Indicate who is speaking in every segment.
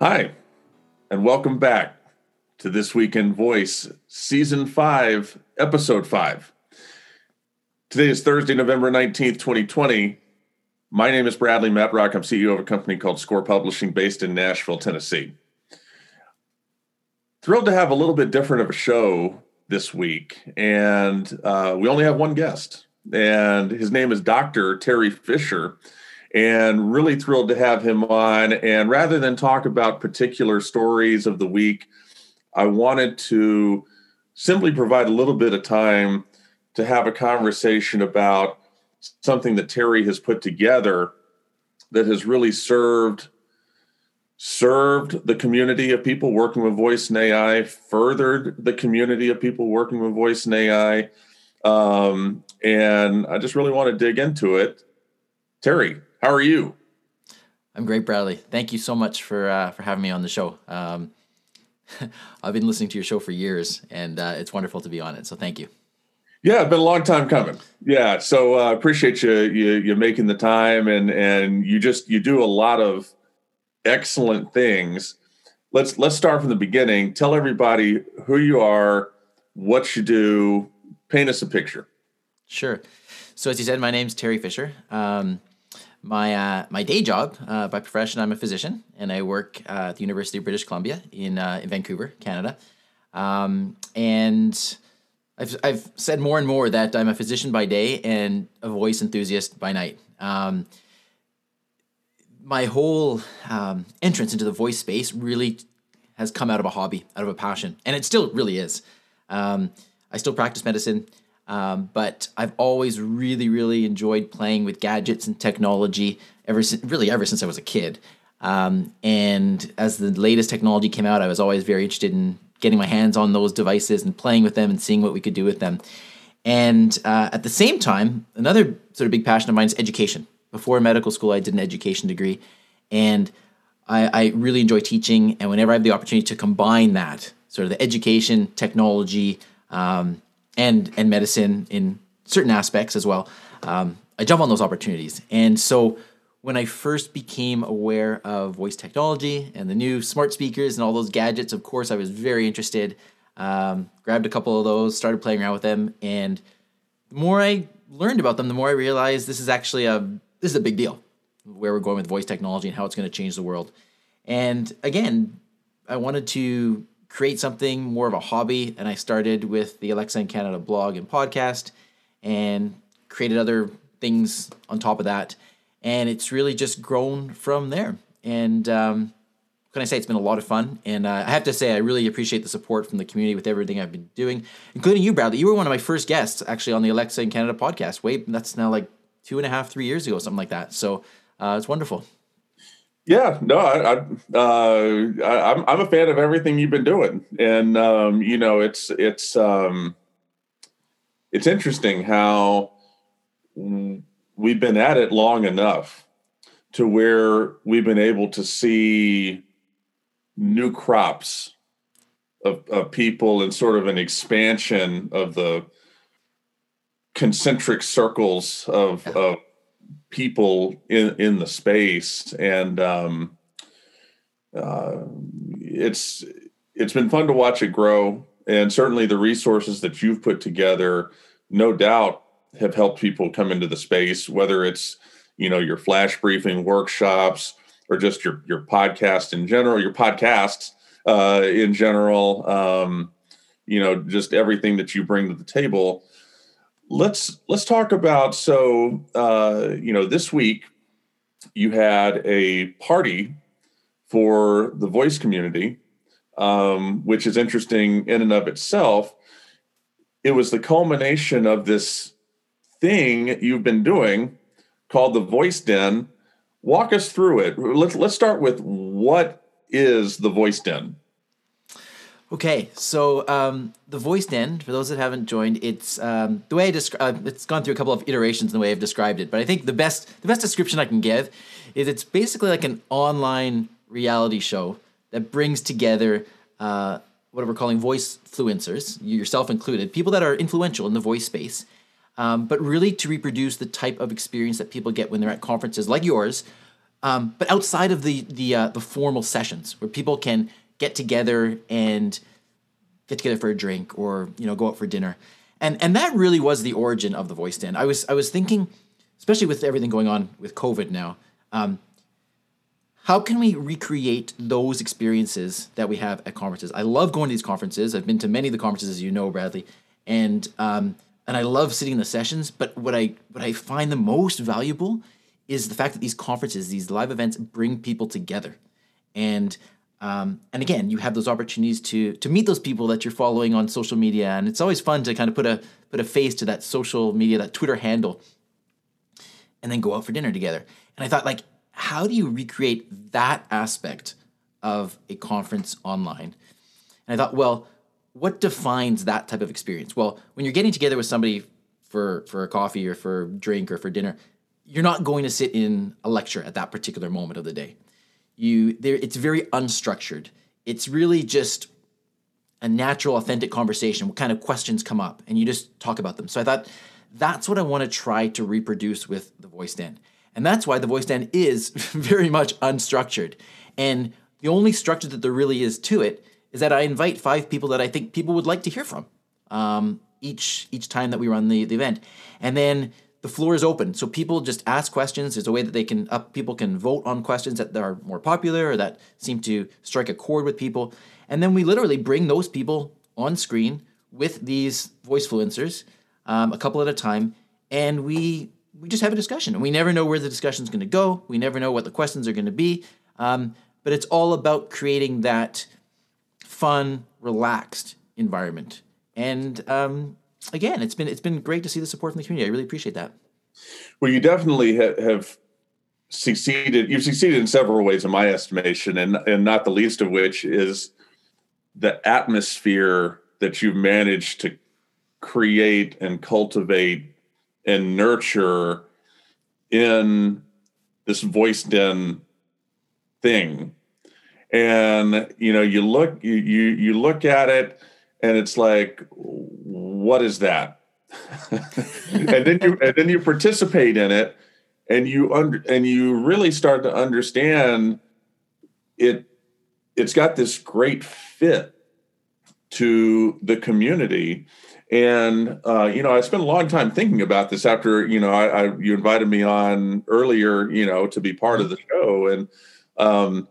Speaker 1: Hi, and welcome back to This Week in Voice, Season 5, Episode 5. Today is Thursday, November 19th, 2020. My name is Bradley Metrock. I'm CEO of a company called Score Publishing based in Nashville, Tennessee. Thrilled to have a little bit different of a show this week. And uh, we only have one guest, and his name is Dr. Teri Fisher and really thrilled to have him on. And rather than talk about particular stories of the week, I wanted to simply provide a little bit of time to have a conversation about something that Teri has put together that has really served served the community of people working with voice and AI, furthered the community of people working with voice and AI. Um, and I just really want to dig into it. Teri, how are you?
Speaker 2: I'm great, Bradley. Thank you so much for uh, for having me on the show. Um, I've been listening to your show for years, and uh, it's wonderful to be on it. So thank you.
Speaker 1: Yeah, it's been a long time coming. Yeah, so uh, appreciate you, you you making the time, and and you just you do a lot of excellent things. Let's let's start from the beginning. Tell everybody who you are, what you do. Paint us a picture.
Speaker 2: Sure. So as you said, my name's Teri Fisher. Um, my uh, my day job uh, by profession, I'm a physician, and I work uh, at the University of British Columbia in uh, in Vancouver, Canada. Um, and I've I've said more and more that I'm a physician by day and a voice enthusiast by night. Um, my whole um, entrance into the voice space really has come out of a hobby, out of a passion, and it still really is. Um, I still practice medicine. Um, but I've always really, really enjoyed playing with gadgets and technology ever since, really ever since I was a kid. Um, and as the latest technology came out, I was always very interested in getting my hands on those devices and playing with them and seeing what we could do with them. And uh, at the same time, another sort of big passion of mine is education. Before medical school, I did an education degree, and I, I really enjoy teaching. And whenever I have the opportunity to combine that, sort of the education, technology, um, and and medicine in certain aspects as well. Um, I jump on those opportunities, and so when I first became aware of voice technology and the new smart speakers and all those gadgets, of course, I was very interested. Um, grabbed a couple of those, started playing around with them, and the more I learned about them, the more I realized this is actually a this is a big deal. Where we're going with voice technology and how it's going to change the world. And again, I wanted to create something more of a hobby. And I started with the Alexa in Canada blog and podcast and created other things on top of that. And it's really just grown from there. And um, can I say it's been a lot of fun? And uh, I have to say, I really appreciate the support from the community with everything I've been doing, including you, Bradley. You were one of my first guests actually on the Alexa in Canada podcast. Wait, that's now like two and a half, three years ago, something like that. So uh, it's wonderful.
Speaker 1: Yeah, no, I, I, uh, I, am I'm a fan of everything you've been doing, and um, you know, it's it's um, it's interesting how we've been at it long enough to where we've been able to see new crops of, of people and sort of an expansion of the concentric circles of, of people in in the space, and um, uh, it's it's been fun to watch it grow. And certainly the resources that you've put together, no doubt, have helped people come into the space. Whether it's you know your flash briefing workshops or just your your podcast in general, your podcasts uh, in general. Um, you know, just everything that you bring to the table let's let's talk about so uh, you know this week you had a party for the voice community um, which is interesting in and of itself. It was the culmination of this thing you've been doing called the voice den. Walk us through it. Let's let's start with what is the voice den
Speaker 2: Okay, so um, the voice den, for those that haven't joined, it's um, the way I describe. Uh, it's gone through a couple of iterations in the way I've described it, but I think the best the best description I can give is it's basically like an online reality show that brings together uh, what we're calling voice influencers, yourself included, people that are influential in the voice space, um, but really to reproduce the type of experience that people get when they're at conferences like yours, Um, but outside of the the uh, the formal sessions where people can get together and get together for a drink or you know go out for dinner, and and that really was the origin of the voice den. I was I was thinking, especially with everything going on with COVID now, um, how can we recreate those experiences that we have at conferences? I love going to these conferences. I've been to many of the conferences, as you know, Bradley, and um, and I love sitting in the sessions. But what I what I find the most valuable is the fact that these conferences, these live events, bring people together, and um, and again, you have those opportunities to to meet those people that you're following on social media, and it's always fun to kind of put a put a face to that social media, that Twitter handle, and then go out for dinner together. And I thought, like, how do you recreate that aspect of a conference online? And I thought, well, what defines that type of experience? Well, when you're getting together with somebody for for a coffee or for a drink or for dinner, you're not going to sit in a lecture at that particular moment of the day you there it's very unstructured. It's really just a natural authentic conversation what kind of questions come up and you just talk about them. So i thought that's what i want to try to reproduce with the voice den. And that's why the voice den is very much unstructured. And the only structure that there really is to it is that i invite five people that i think people would like to hear from um, each each time that we run the, the event. And then the floor is open. So people just ask questions. There's a way that they can up people can vote on questions that are more popular or that seem to strike a chord with people. And then we literally bring those people on screen with these voice fluencers um, a couple at a time. And we we just have a discussion. And we never know where the discussion is going to go. We never know what the questions are going to be. Um, but it's all about creating that fun relaxed environment. And um, again, it's been it's been great to see the support from the community. I really appreciate that.
Speaker 1: Well, you definitely ha- have succeeded. You've succeeded in several ways, in my estimation, and and not the least of which is the atmosphere that you've managed to create and cultivate and nurture in this voice den thing and you know you look you you, you look at it and it's like what is that? and then you and then you participate in it and you under and you really start to understand it it's got this great fit to the community and uh, you know i spent a long time thinking about this after you know I, I, you invited me on earlier you know to be part of the show and um,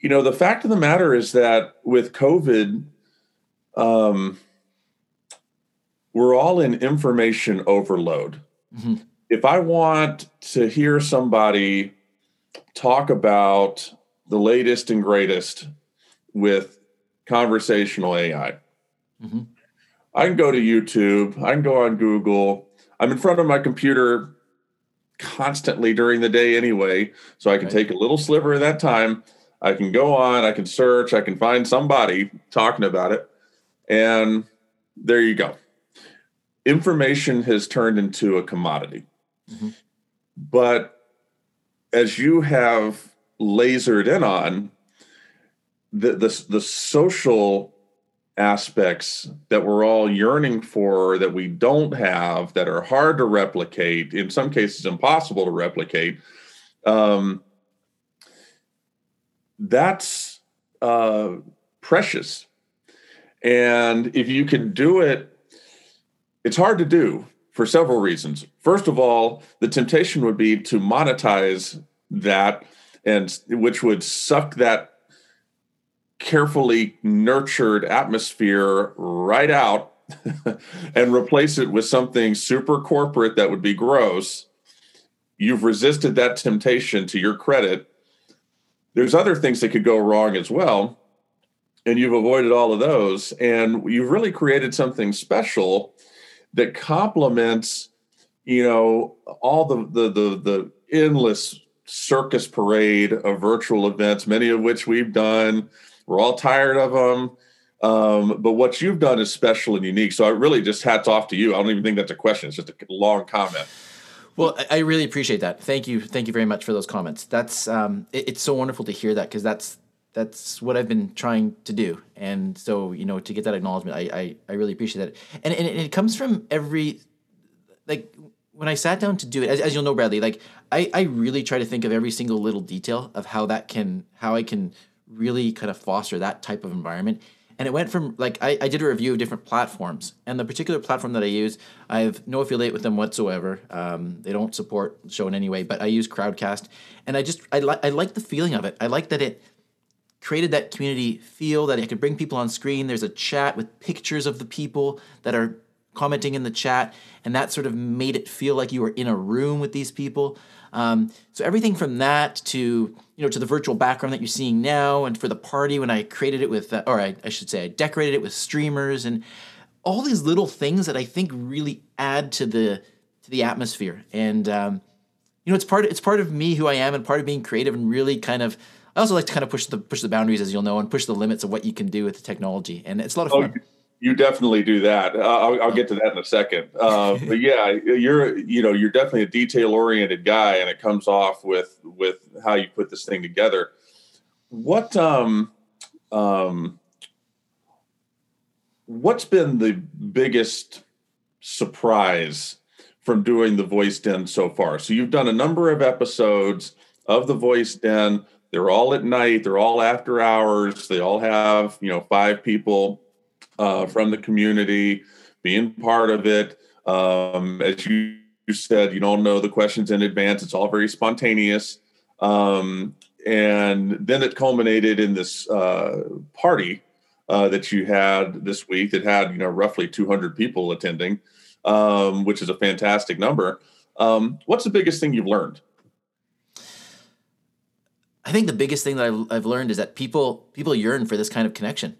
Speaker 1: you know the fact of the matter is that with covid um, we're all in information overload. Mm-hmm. If I want to hear somebody talk about the latest and greatest with conversational AI, mm-hmm. I can go to YouTube, I can go on Google. I'm in front of my computer constantly during the day anyway, so I can right. take a little sliver of that time. I can go on, I can search, I can find somebody talking about it. And there you go information has turned into a commodity. Mm-hmm. But as you have lasered in on the, the, the social aspects that we're all yearning for that we don't have that are hard to replicate in some cases impossible to replicate um, that's uh, precious and if you can do it it's hard to do for several reasons. First of all, the temptation would be to monetize that, and which would suck that carefully nurtured atmosphere right out and replace it with something super corporate that would be gross. You've resisted that temptation to your credit. There's other things that could go wrong as well. And you've avoided all of those. And you've really created something special that complements you know all the the the, the endless circus parade of virtual events many of which we've done. We're all tired of them um, but what you've done is special and unique. So i really just hats off to you. I don't even think that's a question. It's just a long comment.
Speaker 2: Well, I really appreciate that. Thank you, thank you very much for those comments. That's um, it, it's so wonderful to hear that because that's that's what I've been trying to do. And so, you know, to get that acknowledgement, I, I, I really appreciate that. And, and it comes from every, like, when I sat down to do it, as, as you'll know, Bradley, like I, I really try to think of every single little detail of how that can, how I can really kind of foster that type of environment. And it went from like I, I did a review of different platforms, and the particular platform that I use, I have no affiliate with them whatsoever. Um, they don't support the show in any way, but I use Crowdcast, and I just I like I like the feeling of it. I like that it created that community feel that I could bring people on screen. There's a chat with pictures of the people that are commenting in the chat, and that sort of made it feel like you were in a room with these people. Um, so everything from that to you know to the virtual background that you're seeing now, and for the party when I created it with, uh, or I, I should say, I decorated it with streamers and all these little things that I think really add to the to the atmosphere. And um, you know, it's part it's part of me who I am, and part of being creative, and really kind of. I also like to kind of push the push the boundaries, as you'll know, and push the limits of what you can do with the technology, and it's a lot of fun.
Speaker 1: Oh, you definitely do that. Uh, I'll, I'll, get to that in a second. Uh, but yeah, you're you know you're definitely a detail oriented guy, and it comes off with with how you put this thing together. What um um what's been the biggest surprise from doing the voice den so far? So you've done a number of episodes of the voice den. They're all at night. They're all after hours. They all have you know five people uh, from the community, being part of it. Um, as you, you, said, you don't know the questions in advance. It's all very spontaneous. Um, and then it culminated in this uh, party uh, that you had this week that had, you know, roughly 200 people attending, um, which is a fantastic number. Um, what's the biggest thing you've learned?
Speaker 2: I think the biggest thing that I've, I've learned is that people people yearn for this kind of connection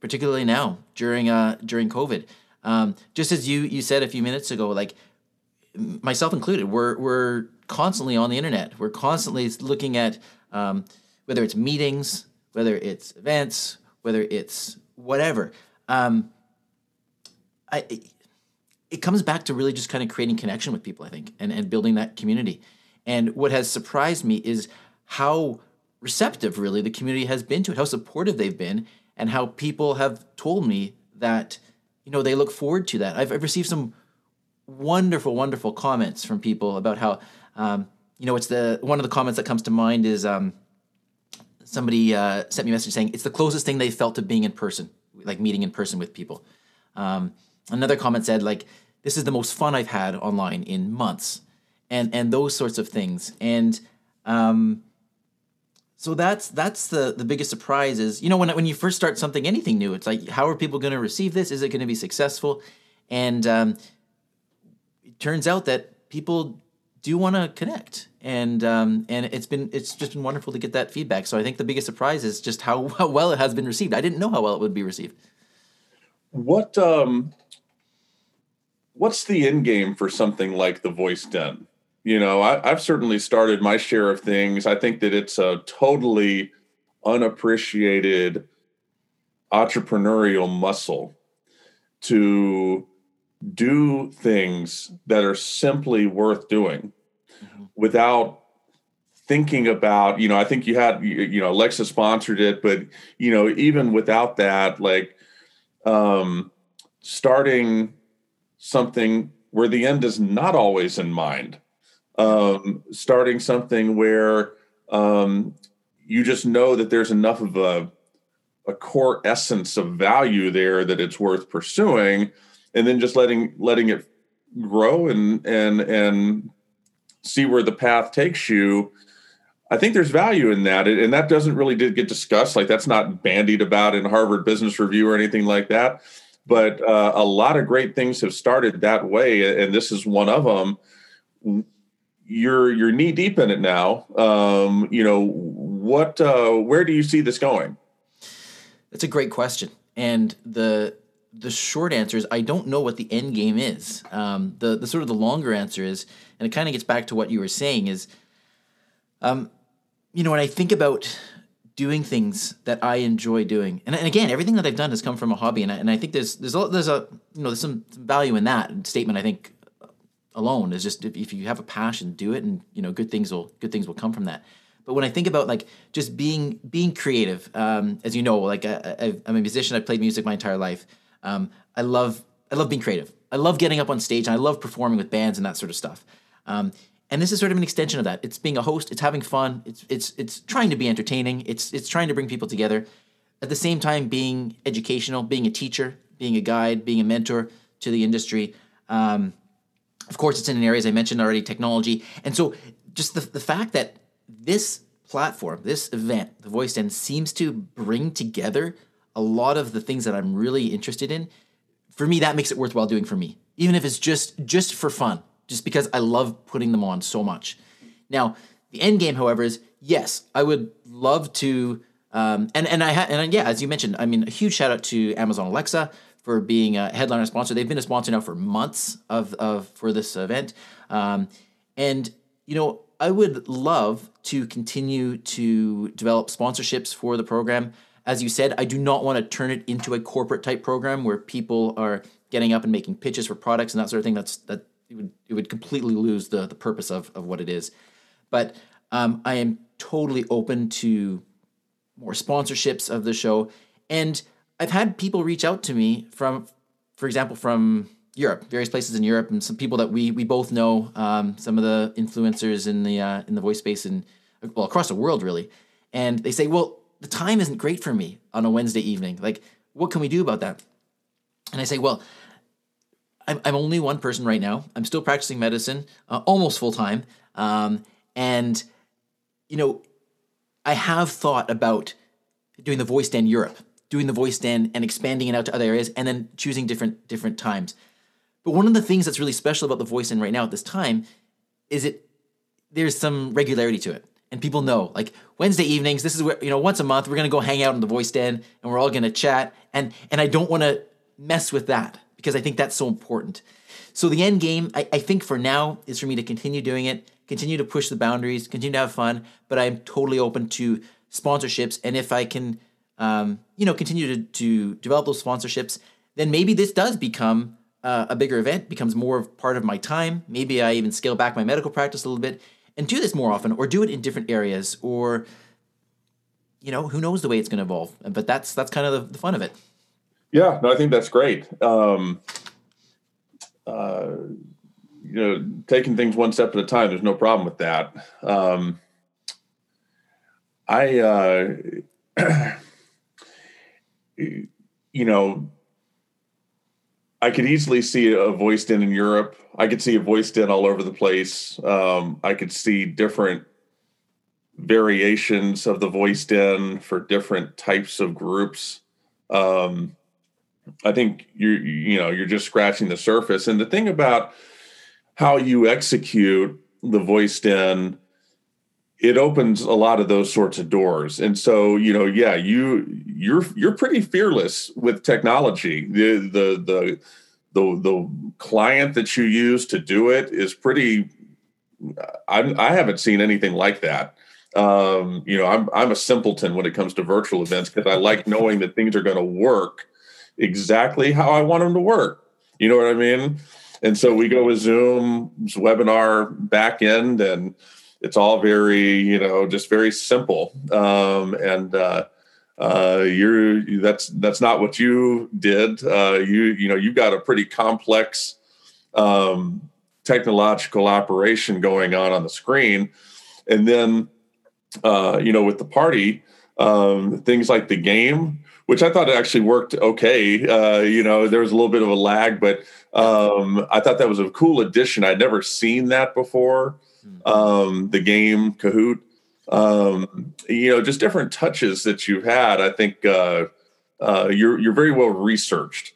Speaker 2: particularly now during uh, during COVID. Um, just as you you said a few minutes ago, like myself included, we're we're constantly on the internet. We're constantly looking at um, whether it's meetings, whether it's events, whether it's whatever. Um, I, it comes back to really just kind of creating connection with people, I think, and, and building that community. And what has surprised me is how receptive really the community has been to it, how supportive they've been, and how people have told me that you know they look forward to that. I've, I've received some wonderful, wonderful comments from people about how um, you know it's the one of the comments that comes to mind is um, somebody uh, sent me a message saying it's the closest thing they felt to being in person, like meeting in person with people. Um, another comment said like this is the most fun I've had online in months, and and those sorts of things. And um, so that's that's the the biggest surprise is you know when when you first start something anything new it's like how are people going to receive this? Is it going to be successful? And um, it turns out that people do want to connect. And um, and it's been it's just been wonderful to get that feedback. So I think the biggest surprise is just how, how well it has been received. I didn't know how well it would be received.
Speaker 1: What um what's the end game for something like the voice den you know I, have certainly started my share of things i think that it's a totally unappreciated entrepreneurial muscle to do things that are simply worth doing mm-hmm. without thinking about you know i think you had you know alexa sponsored it but you know even without that like um starting something where the end is not always in mind um, starting something where um, you just know that there's enough of a, a core essence of value there that it's worth pursuing, and then just letting letting it grow and and and see where the path takes you. I think there's value in that, and that doesn't really get discussed. Like that's not bandied about in Harvard Business Review or anything like that. But uh, a lot of great things have started that way, and this is one of them you're you're knee deep in it now. Um, you know what? Uh, where do you see this going?
Speaker 2: That's a great question, and the the short answer is I don't know what the end game is. Um, the the sort of the longer answer is, and it kind of gets back to what you were saying is, um, you know, when I think about doing things that I enjoy doing, and, and again, everything that I've done has come from a hobby, and I, and I think there's there's a, there's a you know there's some, some value in that statement. I think alone is just if, if you have a passion, do it, and you know good things will good things will come from that. But when I think about like just being being creative, um, as you know, like I, am a musician. I've played music my entire life. Um, I love I love being creative. I love getting up on stage and I love performing with bands and that sort of stuff. Um, and this is sort of an extension of that. It's being a host. It's having fun. It's it's it's trying to be entertaining. It's it's trying to bring people together. At the same time, being educational, being a teacher, being a guide, being a mentor to the industry. Um, of course, it's in areas I mentioned already, technology. And so, just the, the fact that this platform, this event, the Voice Den, seems to bring together a lot of the things that I'm really interested in. For me, that makes it worthwhile doing for me, even if it's just just for fun, just because I love putting them on so much. Now, the end game, however, is yes, I would love to, um, and and I ha- and yeah, as you mentioned, I mean, a huge shout out to Amazon Alexa for being a headliner sponsor. They've been a sponsor now for months of of for this event, um, and you know, I would love to continue to develop sponsorships for the program. As you said, I do not want to turn it into a corporate type program where people are getting up and making pitches for products and that sort of thing. That's that it would it would completely lose the the purpose of of what it is. But um, I am totally open to more sponsorships of the show, and I've had people reach out to me from, for example, from Europe, various places in Europe, and some people that we we both know, um, some of the influencers in the uh, in the voice space and well across the world really, and they say, well, the time isn't great for me on a Wednesday evening. Like, what can we do about that? And I say, well, I'm, I'm only one person right now. I'm still practicing medicine, uh, almost full time, um, and you know, I have thought about doing the voice den Europe, doing the voice den and expanding it out to other areas, and then choosing different different times. But one of the things that's really special about the voice den right now at this time is it there's some regularity to it. And people know, like Wednesday evenings, this is where, you know, once a month we're gonna go hang out in the voice den and we're all gonna chat. And and I don't wanna mess with that because I think that's so important. So the end game, I, I think for now, is for me to continue doing it, continue to push the boundaries, continue to have fun, but I'm totally open to sponsorships. And if I can um, you know, continue to, to develop those sponsorships, then maybe this does become uh, a bigger event, becomes more of part of my time. Maybe I even scale back my medical practice a little bit and do this more often, or do it in different areas, or you know, who knows the way it's going to evolve. But that's that's kind of the, the, fun of it.
Speaker 1: Yeah, no, I think that's great. Um, uh, you know, taking things one step at a time. There's no problem with that. Um, I. Uh, you know, I could easily see a voice den in Europe. I could see a voice den all over the place. Um, I could see different variations of the voice den for different types of groups. Um, I think you're you know you're just scratching the surface. And the thing about how you execute the voice den it opens a lot of those sorts of doors. And so you know yeah you you're you're pretty fearless with technology. The the the the, the client that you use to do it is pretty I, I haven't seen anything like that. Um, you know I'm, I'm a simpleton when it comes to virtual events because i like knowing that things are going to work exactly how i want them to work. You know what i mean? And so we go with zoom's webinar back end and it's all very you know just very simple. Um, and uh, uh, you're that's that's not what you did. Uh, you you know you've got a pretty complex um, technological operation going on on the screen. And then uh, you know with the party um, things like the game which I thought actually worked okay. Uh, you know, there was a little bit of a lag, but um, I thought that was a cool addition. I'd never seen that before. Hmm. um, the game Kahoot. Um, you know, just different touches that you've had. I think uh, uh, you're you're very well researched.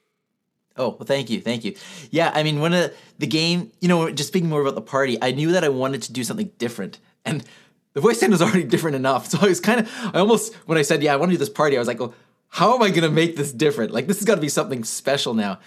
Speaker 2: Oh well, thank you, thank you. Yeah, I mean, one of the, the game, you know, just speaking more about the party, I knew that I wanted to do something different, and the voice stand was already different enough. So I was kind of, I almost when I said, yeah, I want to do this party, I was like, oh, how am I going to make this different? Like this has got to be something special now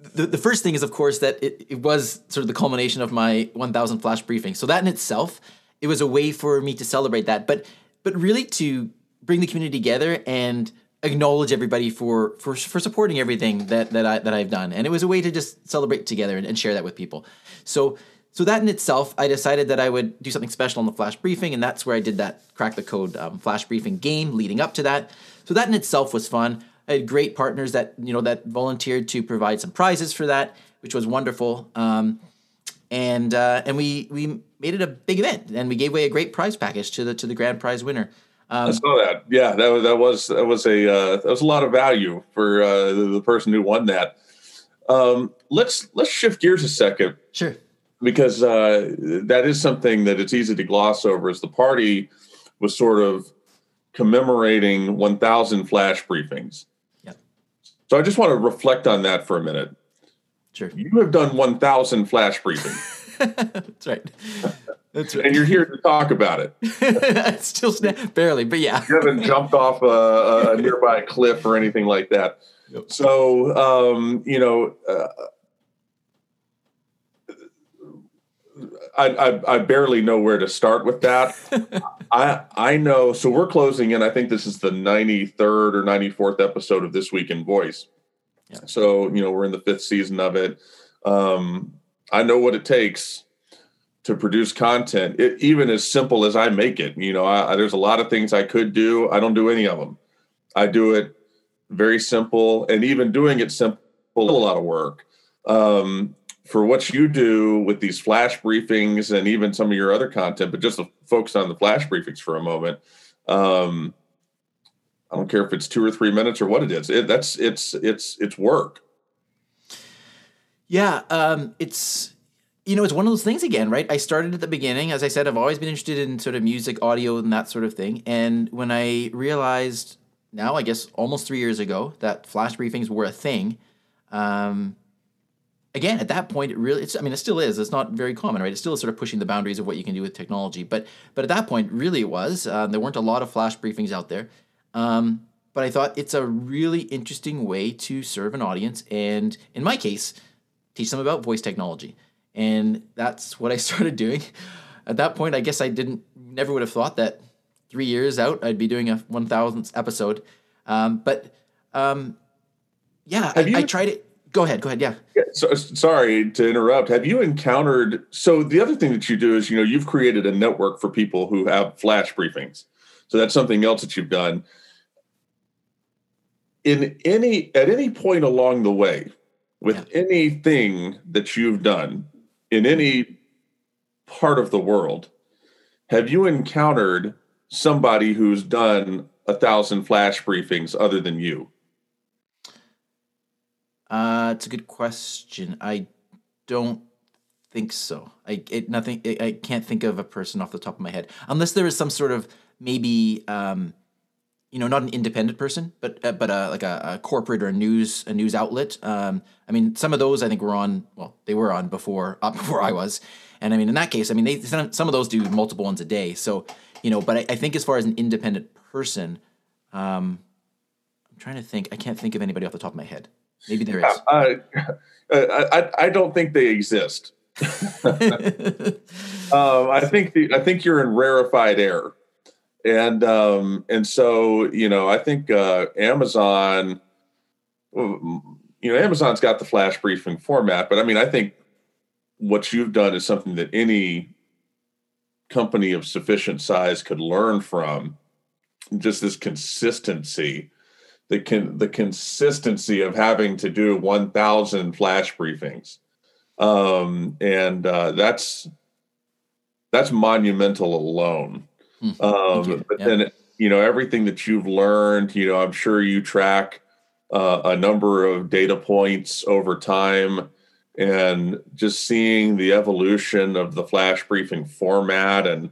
Speaker 2: the, the first thing is, of course, that it, it was sort of the culmination of my 1000 flash briefing. So that in itself, it was a way for me to celebrate that, but but really to bring the community together and acknowledge everybody for for for supporting everything that that I that I've done. And it was a way to just celebrate together and, and share that with people. So so that in itself, I decided that I would do something special on the flash briefing, and that's where I did that crack the code um, flash briefing game leading up to that. So that in itself was fun. I had great partners that you know that volunteered to provide some prizes for that, which was wonderful. Um, and uh, and we we made it a big event, and we gave away a great prize package to the to the grand prize winner.
Speaker 1: Um, I saw that. Yeah, that was that was that was a uh, that was a lot of value for uh, the, the person who won that. Um, let's let's shift gears a second.
Speaker 2: Sure.
Speaker 1: Because uh, that is something that it's easy to gloss over. As the party was sort of commemorating 1,000 flash briefings.
Speaker 2: Yeah.
Speaker 1: So I just want to reflect on that for a minute.
Speaker 2: Sure.
Speaker 1: You have done 1,000 flash briefings.
Speaker 2: That's right. That's right.
Speaker 1: And you're here to talk about
Speaker 2: it. Still barely, but yeah.
Speaker 1: you haven't jumped off a, a nearby cliff or anything like that. Yep. So, um, you know, uh, I, I, I, barely know where to start with that. I I know. So we're closing in. I think this is the ninety third or ninety fourth episode of this week in voice. Yeah. So you know we're in the fifth season of it. Um, I know what it takes to produce content, it, even as simple as I make it. You know, I, I, there's a lot of things I could do. I don't do any of them. I do it very simple, and even doing it simple, a lot of work. Um, for what you do with these flash briefings and even some of your other content, but just to focus on the flash briefings for a moment. Um, I don't care if it's two or three minutes or what it is. It, that's it's it's it's work.
Speaker 2: Yeah, um, it's you know it's one of those things again, right? I started at the beginning, as I said, I've always been interested in sort of music, audio, and that sort of thing. And when I realized now, I guess almost three years ago, that flash briefings were a thing. Um, again, at that point, it really, it's, I mean, it still is. It's not very common, right? It's still is sort of pushing the boundaries of what you can do with technology. But, but at that point, really it was. Uh, there weren't a lot of flash briefings out there. Um, but I thought it's a really interesting way to serve an audience. And in my case, teach them about voice technology. And that's what I started doing. At that point, I guess I didn't, never would have thought that three years out, I'd be doing a 1000th episode. Um, but um, yeah, I, you, I tried it go ahead go ahead yeah.
Speaker 1: yeah so, sorry to interrupt have you encountered so the other thing that you do is you know you've created a network for people who have flash briefings so that's something else that you've done in any at any point along the way with yeah. anything that you've done in any part of the world have you encountered somebody who's done a thousand flash briefings other than you
Speaker 2: uh, it's a good question. I don't think so. I it nothing. I, I can't think of a person off the top of my head, unless there is some sort of maybe um, you know, not an independent person, but uh, but uh, like a, a, corporate or a news a news outlet. Um, I mean, some of those I think were on. Well, they were on before up before I was, and I mean, in that case, I mean, they some of those do multiple ones a day. So you know, but I, I think as far as an independent person, um, I'm trying to think. I can't think of anybody off the top of my head. Maybe there is. Uh,
Speaker 1: I, I don't think they exist. um, I think the, I think you're in rarefied air, and um, and so you know I think uh, Amazon, you know Amazon's got the flash briefing format, but I mean I think what you've done is something that any company of sufficient size could learn from. Just this consistency the con- the consistency of having to do 1000 flash briefings. Um, and uh, that's that's monumental alone. Mm, um, but yeah. then you know everything that you've learned you know i'm sure you track uh, a number of data points over time. And just seeing the evolution of the flash briefing format and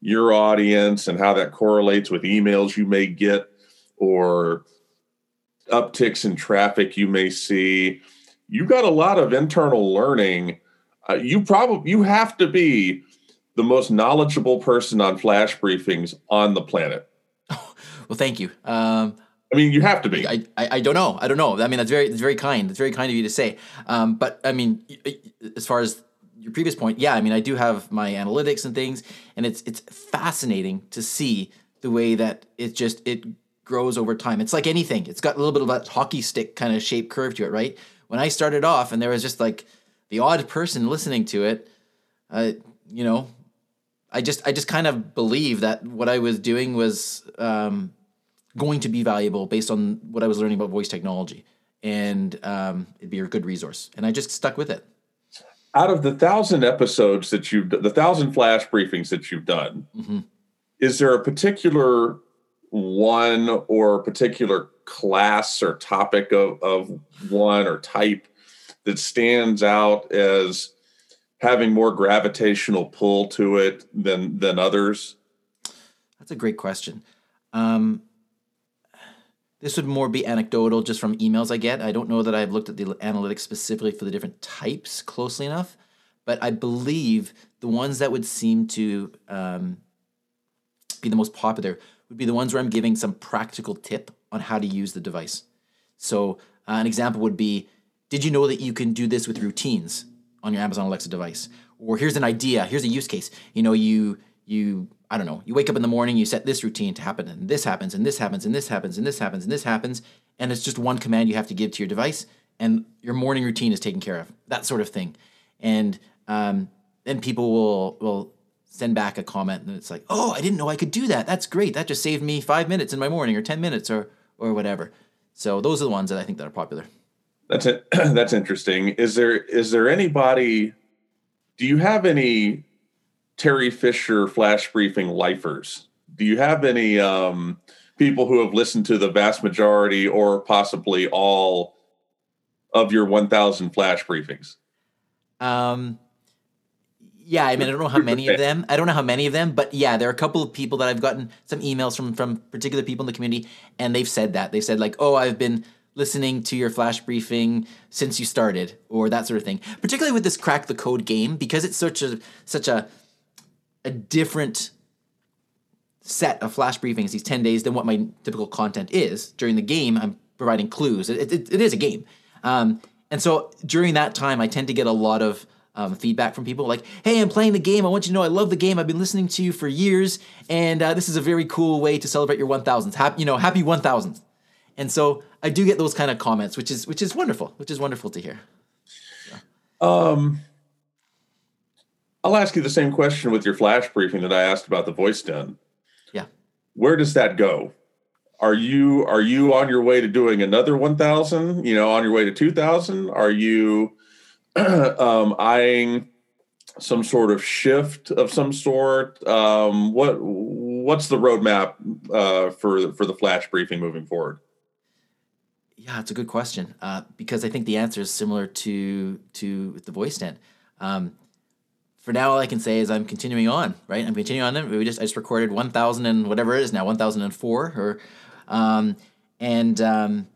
Speaker 1: your audience and how that correlates with emails you may get or upticks in traffic you may see. You got a lot of internal learning. Uh, you probably you have to be the most knowledgeable person on flash briefings on the planet.
Speaker 2: Well, thank you. Um,
Speaker 1: I mean, you have to be.
Speaker 2: I, I, I, don't know. I don't know. I mean, that's very that's very kind. It's very kind of you to say. Um, but I mean, as far as your previous point, yeah, I mean, I do have my analytics and things, and it's it's fascinating to see the way that it just it grows over time. It's like anything. It's got a little bit of that hockey stick kind of shape curve to it, right? When I started off and there was just like the odd person listening to it, uh, you know, I just I just kind of believe that what I was doing was um, going to be valuable based on what I was learning about voice technology, and um, it'd be a good resource. And I just stuck with it.
Speaker 1: Out of the thousand episodes that you've, the thousand flash briefings that you've done, mm-hmm. is there a particular one or particular class or topic of, of one or type that stands out as having more gravitational pull to it than than others?
Speaker 2: That's a great question. Um, this would more be anecdotal just from emails I get. I don't know that I've looked at the analytics specifically for the different types closely enough, but I believe the ones that would seem to um, be the most popular would be the ones where I'm giving some practical tip on how to use the device. So, uh, an example would be Did you know that you can do this with routines on your Amazon Alexa device? Or here's an idea, here's a use case. You know, you, you, I don't know, you wake up in the morning, you set this routine to happen, and this happens, and this happens, and this happens, and this happens, and this happens, and it's just one command you have to give to your device, and your morning routine is taken care of. That sort of thing. And um, then people will will send back a comment and it's like, "Oh, I didn't know I could do that. That's great. That just saved me 5 minutes in my morning or 10 minutes or or whatever." So those are the ones that I think that are popular.
Speaker 1: That's it. That's interesting. Is there is there anybody do you have any Teri Fisher flash briefing lifers? Do you have any um, people who have listened to the vast majority or possibly all of your 1000 flash briefings?
Speaker 2: Um yeah, I mean, I don't know how many of them. I don't know how many of them, but yeah, there are a couple of people that I've gotten some emails from from particular people in the community, and they've said that they've said like, "Oh, I've been listening to your flash briefing since you started," or that sort of thing. Particularly with this crack the code game, because it's such a such a a different set of flash briefings these 10 days than what my typical content is during the game i'm providing clues it, it, it is a game um, and so during that time i tend to get a lot of um, feedback from people like, "Hey, I'm playing the game. I want you to know I love the game. I've been listening to you for years, and uh, this is a very cool way to celebrate your 1,000th. Happy, you know, happy 1,000th." And so I do get those kind of comments, which is which is wonderful, which is wonderful to hear.
Speaker 1: Um, I'll ask you the same question with your flash briefing that I asked about the voice den.
Speaker 2: Yeah,
Speaker 1: where does that go? Are you are you on your way to doing another 1,000? You know, on your way to 2,000? Are you um, eyeing some sort of shift of some sort? Um, what what's the roadmap uh, for for the flash briefing moving forward?
Speaker 2: Yeah, it's a good question uh, because I think the answer is similar to to the voice den. Um, for now, all I can say is I'm continuing on. Right, I'm continuing on. We just I just recorded 1,000 and whatever it is now, 1,004 or, um, and um,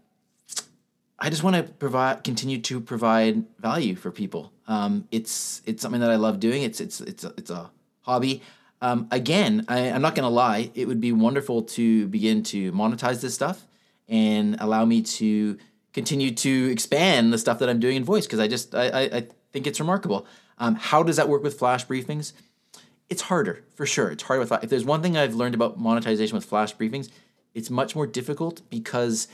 Speaker 2: I just want to provide, continue to provide value for people. Um, it's it's something that I love doing. It's it's it's a, it's a hobby. Um, again, I, I'm not going to lie. It would be wonderful to begin to monetize this stuff and allow me to continue to expand the stuff that I'm doing in voice because I just I, I, I, think it's remarkable. Um, how does that work with flash briefings? It's harder for sure. It's harder with if there's one thing I've learned about monetization with flash briefings, it's much more difficult because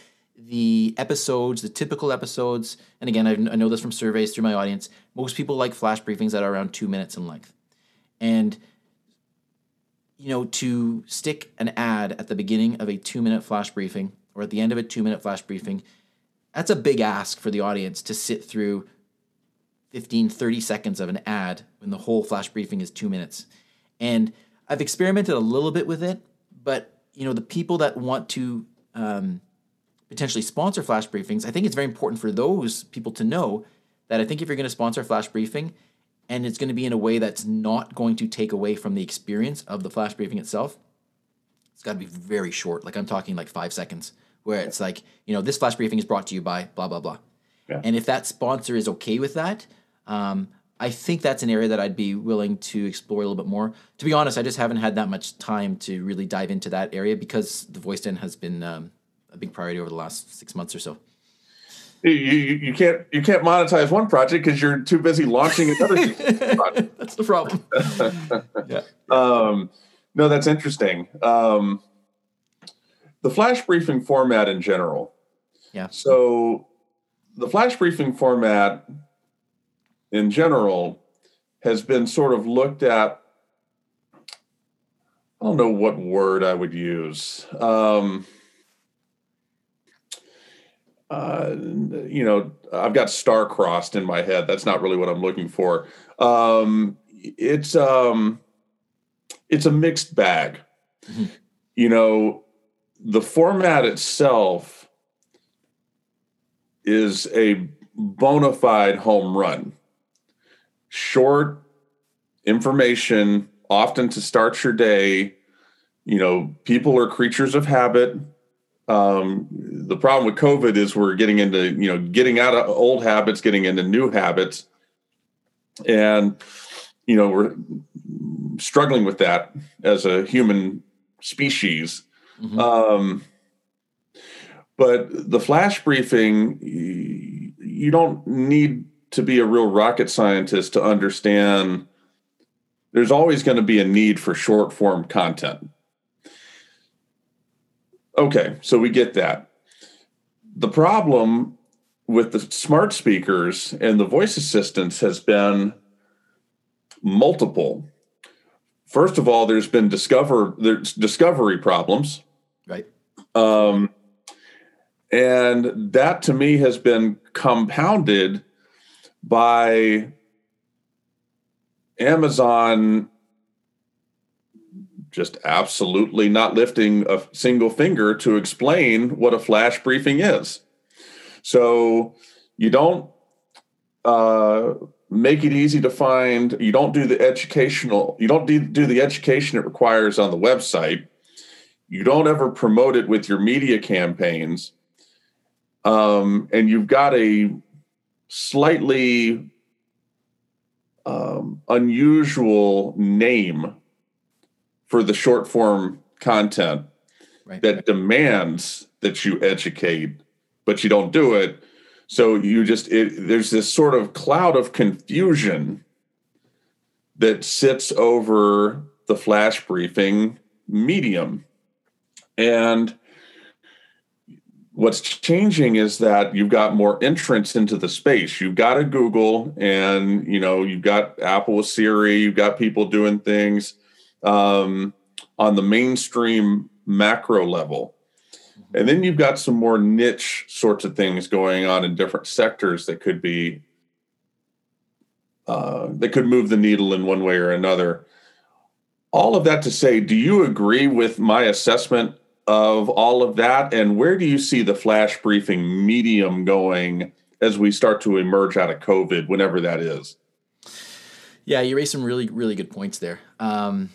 Speaker 2: the episodes, the typical episodes, and again, I, I know this from surveys through my audience, most people like flash briefings that are around two minutes in length. And, you know, to stick an ad at the beginning of a two minute flash briefing or at the end of a two minute flash briefing, that's a big ask for the audience to sit through 15, 30 seconds of an ad when the whole flash briefing is two minutes. And I've experimented a little bit with it, but, you know, the people that want to, um, potentially sponsor flash briefings, I think it's very important for those people to know that I think if you're going to sponsor a flash briefing and it's going to be in a way that's not going to take away from the experience of the flash briefing itself, it's got to be very short. Like I'm talking like five seconds, where it's like, you know, this flash briefing is brought to you by blah, blah, blah. Yeah. And if that sponsor is okay with that, um, I think that's an area that I'd be willing to explore a little bit more. To be honest, I just haven't had that much time to really dive into that area because the voice den has been um, a big priority over the last six months or so.
Speaker 1: You, you, you can't you can't monetize one project because you're too busy launching another
Speaker 2: project. That's the problem.
Speaker 1: yeah. Um, no, that's interesting. Um, the flash briefing format in general.
Speaker 2: Yeah.
Speaker 1: So the flash briefing format in general has been sort of looked at. I don't know what word I would use. Um, uh, you know, I've got star crossed in my head. That's not really what I'm looking for. Um, it's um, it's a mixed bag. Mm-hmm. You know, the format itself is a bona fide home run. Short information, often to start your day. You know, people are creatures of habit. Um, the problem with COVID is we're getting into, you know, getting out of old habits, getting into new habits. And, you know, we're struggling with that as a human species. Mm-hmm. Um, but the flash briefing, you don't need to be a real rocket scientist to understand there's always going to be a need for short form content. Okay, so we get that. The problem with the smart speakers and the voice assistants has been multiple. First of all, there's been discover there's discovery problems.
Speaker 2: Right.
Speaker 1: Um, and that to me has been compounded by Amazon just absolutely not lifting a single finger to explain what a flash briefing is. So you don't uh, make it easy to find. You don't do the educational. You don't do, the education it requires on the website. You don't ever promote it with your media campaigns, um, and you've got a slightly um, unusual name for the short form content right. that demands that you educate, but you don't do it. So you just it, there's this sort of cloud of confusion that sits over the flash briefing medium. And what's changing is that you've got more entrance into the space. You've got a Google and you know, you've got Apple with Siri, you've got people doing things um, on the mainstream macro level. And then you've got some more niche sorts of things going on in different sectors that could be uh, that could move the needle in one way or another. All of that to say, do you agree with my assessment of all of that? And where do you see the flash briefing medium going as we start to emerge out of COVID, whenever that is?
Speaker 2: Yeah, you raised some really, really good points there. Um,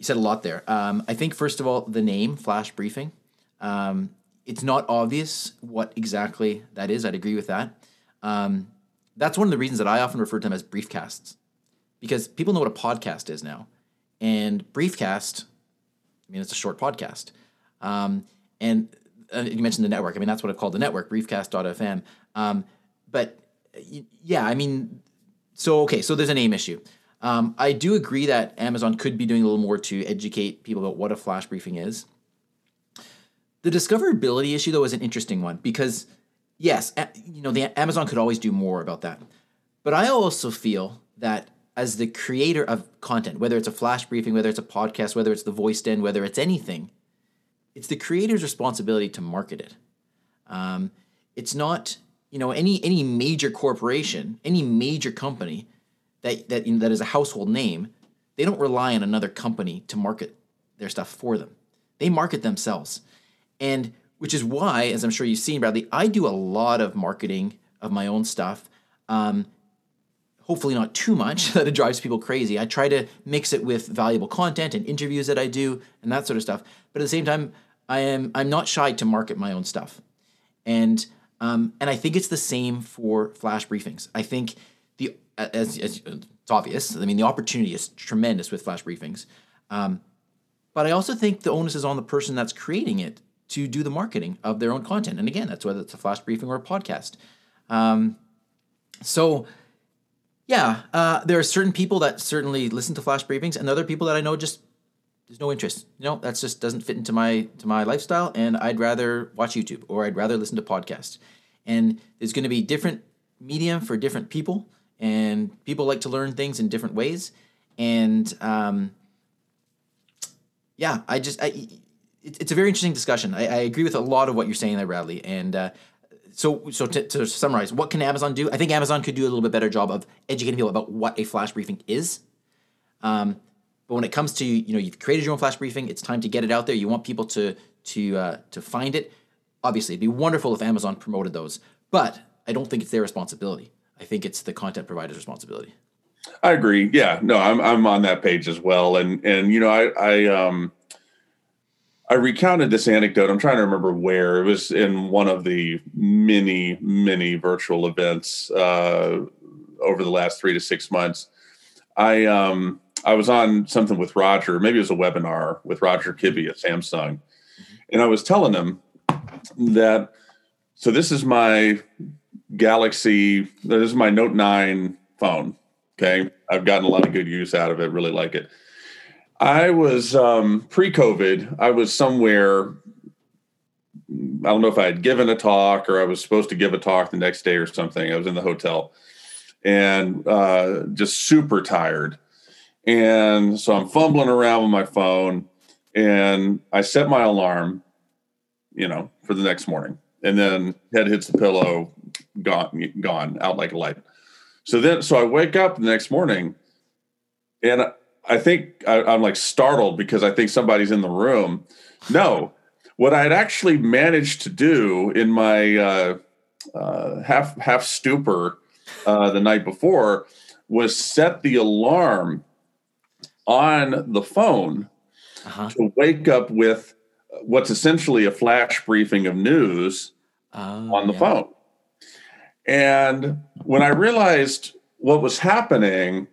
Speaker 2: you said a lot there. Um, I think first of all, the name flash briefing. Um, it's not obvious what exactly that is. I'd agree with that. Um, that's one of the reasons that I often refer to them as briefcasts, because people know what a podcast is now, and briefcast. I mean, it's a short podcast. Um, and uh, you mentioned the network. I mean, that's what I've called the network, briefcast.fm. Um, but yeah, I mean, so okay, so there's a name issue. Um, I do agree that Amazon could be doing a little more to educate people about what a flash briefing is. The discoverability issue, though, is an interesting one because, yes, you know, the Amazon could always do more about that. But I also feel that as the creator of content, whether it's a flash briefing, whether it's a podcast, whether it's the voice den, whether it's anything, it's the creator's responsibility to market it. Um, it's not, you know, any any major corporation, any major company that that that is a household name, they don't rely on another company to market their stuff for them. They market themselves, and which is why, as I'm sure you've seen, Bradley, I do a lot of marketing of my own stuff. Um, hopefully not too much that it drives people crazy. I try to mix it with valuable content and interviews that I do and that sort of stuff. But at the same time, I am I'm not shy to market my own stuff, and um, and I think it's the same for flash briefings. I think the as, as it's obvious. I mean, the opportunity is tremendous with flash briefings. Um, but I also think the onus is on the person that's creating it to do the marketing of their own content. And again, that's whether it's a flash briefing or a podcast. Um, so, yeah, uh, there are certain people that certainly listen to flash briefings, and other people that I know just there's no interest. You know, that just doesn't fit into my to my lifestyle, and I'd rather watch YouTube or I'd rather listen to podcasts. And there's going to be different medium for different people and people like to learn things in different ways. And um, yeah, I just I, it, it's a very interesting discussion. I, I, agree with a lot of what you're saying there, Bradley. And uh, so, so to, to, summarize, what can Amazon do? I think Amazon could do a little bit better job of educating people about what a flash briefing is. Um, but when it comes to you know you've created your own flash briefing, it's time to get it out there. You want people to to uh, to find it. Obviously, it'd be wonderful if Amazon promoted those, but I don't think it's their responsibility. I think it's the content provider's responsibility.
Speaker 1: I agree. Yeah, no, I'm I'm on that page as well, and and you know I I um I recounted this anecdote. I'm trying to remember where it was in one of the many, many virtual events uh, over the last three to six months. I um, I was on something with Roger. Maybe it was a webinar with Roger Kibbe at Samsung, mm-hmm. and I was telling him that. So this is my Galaxy. This is my Note Nine phone. Okay, I've gotten a lot of good use out of it. Really like it I was um, pre-COVID. I was somewhere. I don't know if I had given a talk or I was supposed to give a talk the next day or something. I was in the hotel and uh, just super tired. And so I'm fumbling around with my phone and I set my alarm, you know, for the next morning. And then head hits the pillow, gone, gone, out like a light. So then, so I wake up the next morning and I think I, I'm like startled because I think somebody's in the room. No, what I had actually managed to do in my uh, uh, half half stupor uh, the night before was set the alarm on the phone uh-huh. to wake up with what's essentially a flash briefing of news oh, on the yeah. phone. And when I realized what was happening,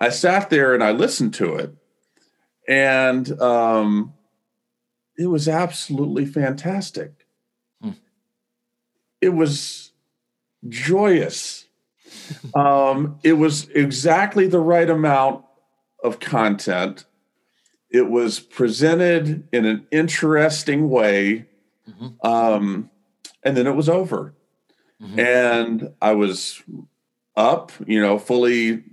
Speaker 1: I sat there and I listened to it, and um, it was absolutely fantastic. Hmm. It was joyous. um, it was exactly the right amount of content. It was presented in an interesting way. Mm-hmm. Um, and then it was over. Mm-hmm. And I was up, you know, fully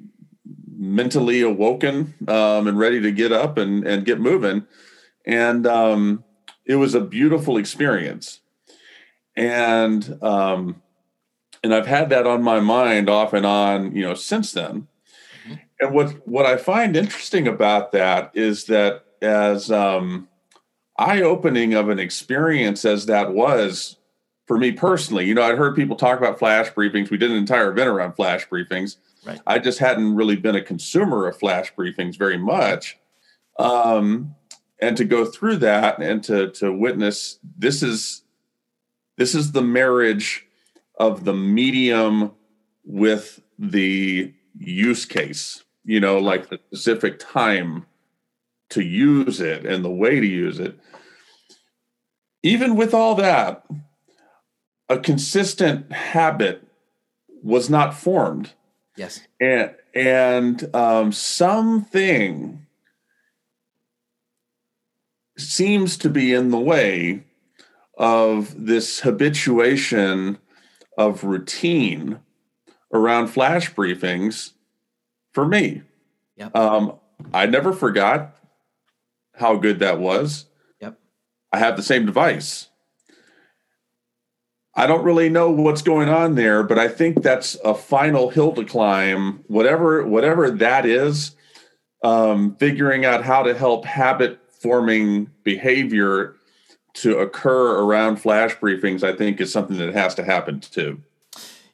Speaker 1: mentally awoken um, and ready to get up and, and get moving. And um, it was a beautiful experience. And um, and I've had that on my mind off and on, you know, since then. Mm-hmm. And what what I find interesting about that is that as um, eye opening of an experience as that was for me personally, you know, I'd heard people talk about flash briefings. We did an entire event around flash briefings. Right. I just hadn't really been a consumer of flash briefings very much. Um, and to go through that and to to witness this is this is the marriage of the medium with the use case you know like the specific time to use it and the way to use it even with all that a consistent habit was not formed
Speaker 2: Yes.
Speaker 1: And and um, something seems to be in the way of this habituation of routine around flash briefings for me.
Speaker 2: Yep.
Speaker 1: Um, I never forgot how good that was.
Speaker 2: Yep.
Speaker 1: I have the same device. I don't really know what's going on there, but I think that's a final hill to climb. Whatever whatever that is, um, figuring out how to help habit forming behavior to occur around flash briefings, I think is something that has to happen too.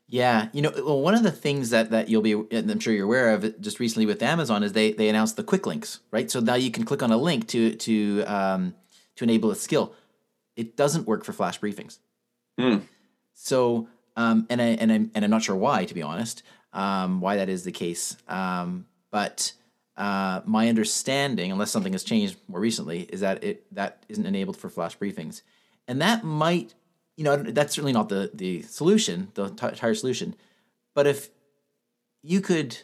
Speaker 2: Yeah, you know, well, one of the things that that you'll be, I'm sure you're aware of, just recently with Amazon is they they announced the quick links, right? So now you can click on a link to to um, to enable a skill. It doesn't work for flash briefings.
Speaker 1: Hmm.
Speaker 2: So, um, and I and I'm and I'm not sure why, to be honest, um, why that is the case. Um, but uh, my understanding, unless something has changed more recently, is that it that isn't enabled for flash briefings, and that might, you know, that's certainly not the the solution, the t- entire solution. But if you could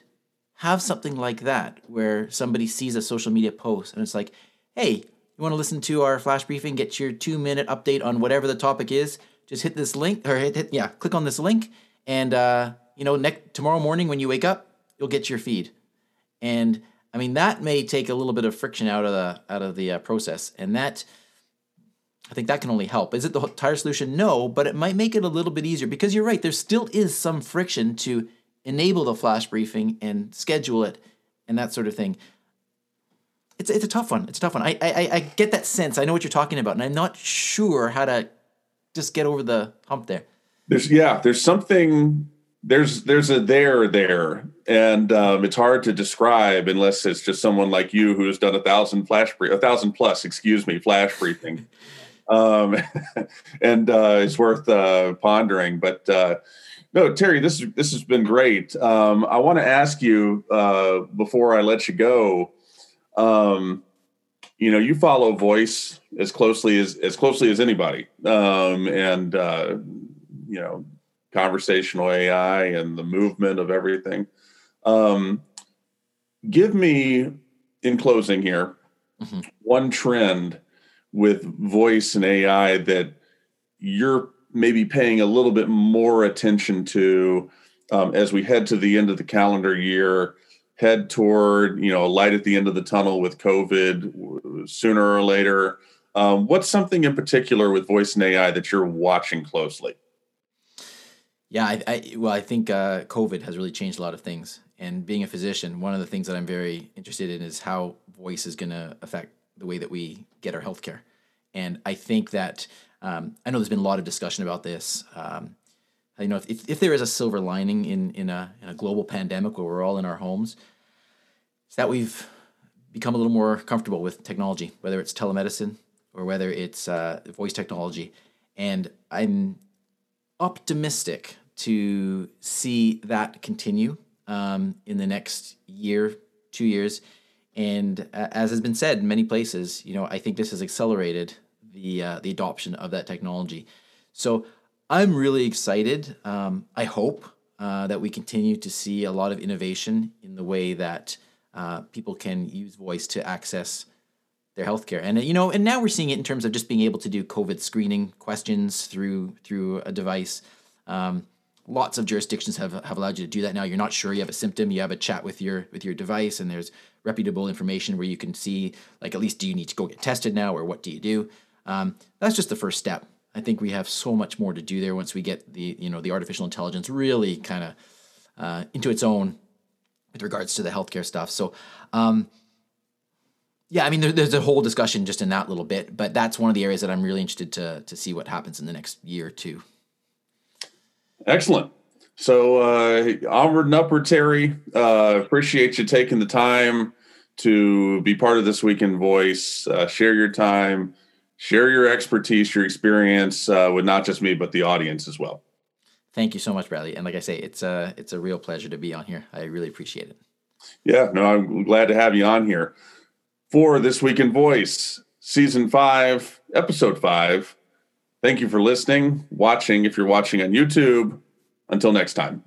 Speaker 2: have something like that, where somebody sees a social media post and it's like, hey, you want to listen to our flash briefing, get your two minute update on whatever the topic is just hit this link or hit, hit yeah, click on this link, and uh, you know, next tomorrow morning when you wake up, you'll get your feed. And I mean, that may take a little bit of friction out of the out of the uh, process, and that I think that can only help. Is it the entire solution? No, but it might make it a little bit easier because you're right. There still is some friction to enable the flash briefing and schedule it and that sort of thing. It's, it's a tough one. It's a tough one. I, I I get that sense. I know what you're talking about, and I'm not sure how to just get over the hump there.
Speaker 1: There's yeah, there's something there's there's a there there, and um, it's hard to describe unless it's just someone like you who's done a thousand flash brief, a thousand plus, excuse me, flash briefing, um, and uh, it's worth uh, pondering. But uh, no, Teri, this this has been great. Um, I want to ask you uh, before I let you go. Um, you know, you follow voice as closely as as closely as anybody, um, and uh, you know conversational AI and the movement of everything. Um, give me, in closing here, mm-hmm. one trend with voice and AI that you're maybe paying a little bit more attention to um, as we head to the end of the calendar year, head toward you know a light at the end of the tunnel with COVID sooner or later. Um, what's something in particular with voice and AI that you're watching closely?
Speaker 2: Yeah, I, I well, I think uh, COVID has really changed a lot of things. And being a physician, one of the things that I'm very interested in is how voice is going to affect the way that we get our healthcare. And I think that um, I know there's been a lot of discussion about this. Um, you know, if, if there is a silver lining in in a in a global pandemic where we're all in our homes, it's that we've become a little more comfortable with technology, whether it's telemedicine or whether it's uh, voice technology. And I'm optimistic to see that continue um, in the next year, two years. And uh, as has been said in many places, you know, I think this has accelerated the uh, the adoption of that technology. So I'm really excited. Um, I hope uh, that we continue to see a lot of innovation in the way that uh, people can use voice to access their healthcare. And you know, and now we're seeing it in terms of just being able to do COVID screening questions through through a device. Um, lots of jurisdictions have, have allowed you to do that now. You're not sure you have a symptom, you have a chat with your with your device, and there's reputable information where you can see like at least do you need to go get tested now or what do you do? Um, that's just the first step. I think we have so much more to do there once we get the you know the artificial intelligence really kind of uh, into its own with regards to the healthcare stuff. So. Um, yeah, I mean, there, there's a whole discussion just in that little bit, but that's one of the areas that I'm really interested to to see what happens in the next year or two.
Speaker 1: Excellent. So uh, onward and upward, Teri. Uh, appreciate you taking the time to be part of this week in voice. Uh, share your time, share your expertise, your experience uh, with not just me but the audience as well.
Speaker 2: Thank you so much, Bradley. And like I say, it's a it's a real pleasure to be on here. I really appreciate it.
Speaker 1: Yeah, no, I'm glad to have you on here for this week in voice, season five, episode five. Thank you for listening, watching if you're watching on YouTube. Until next time.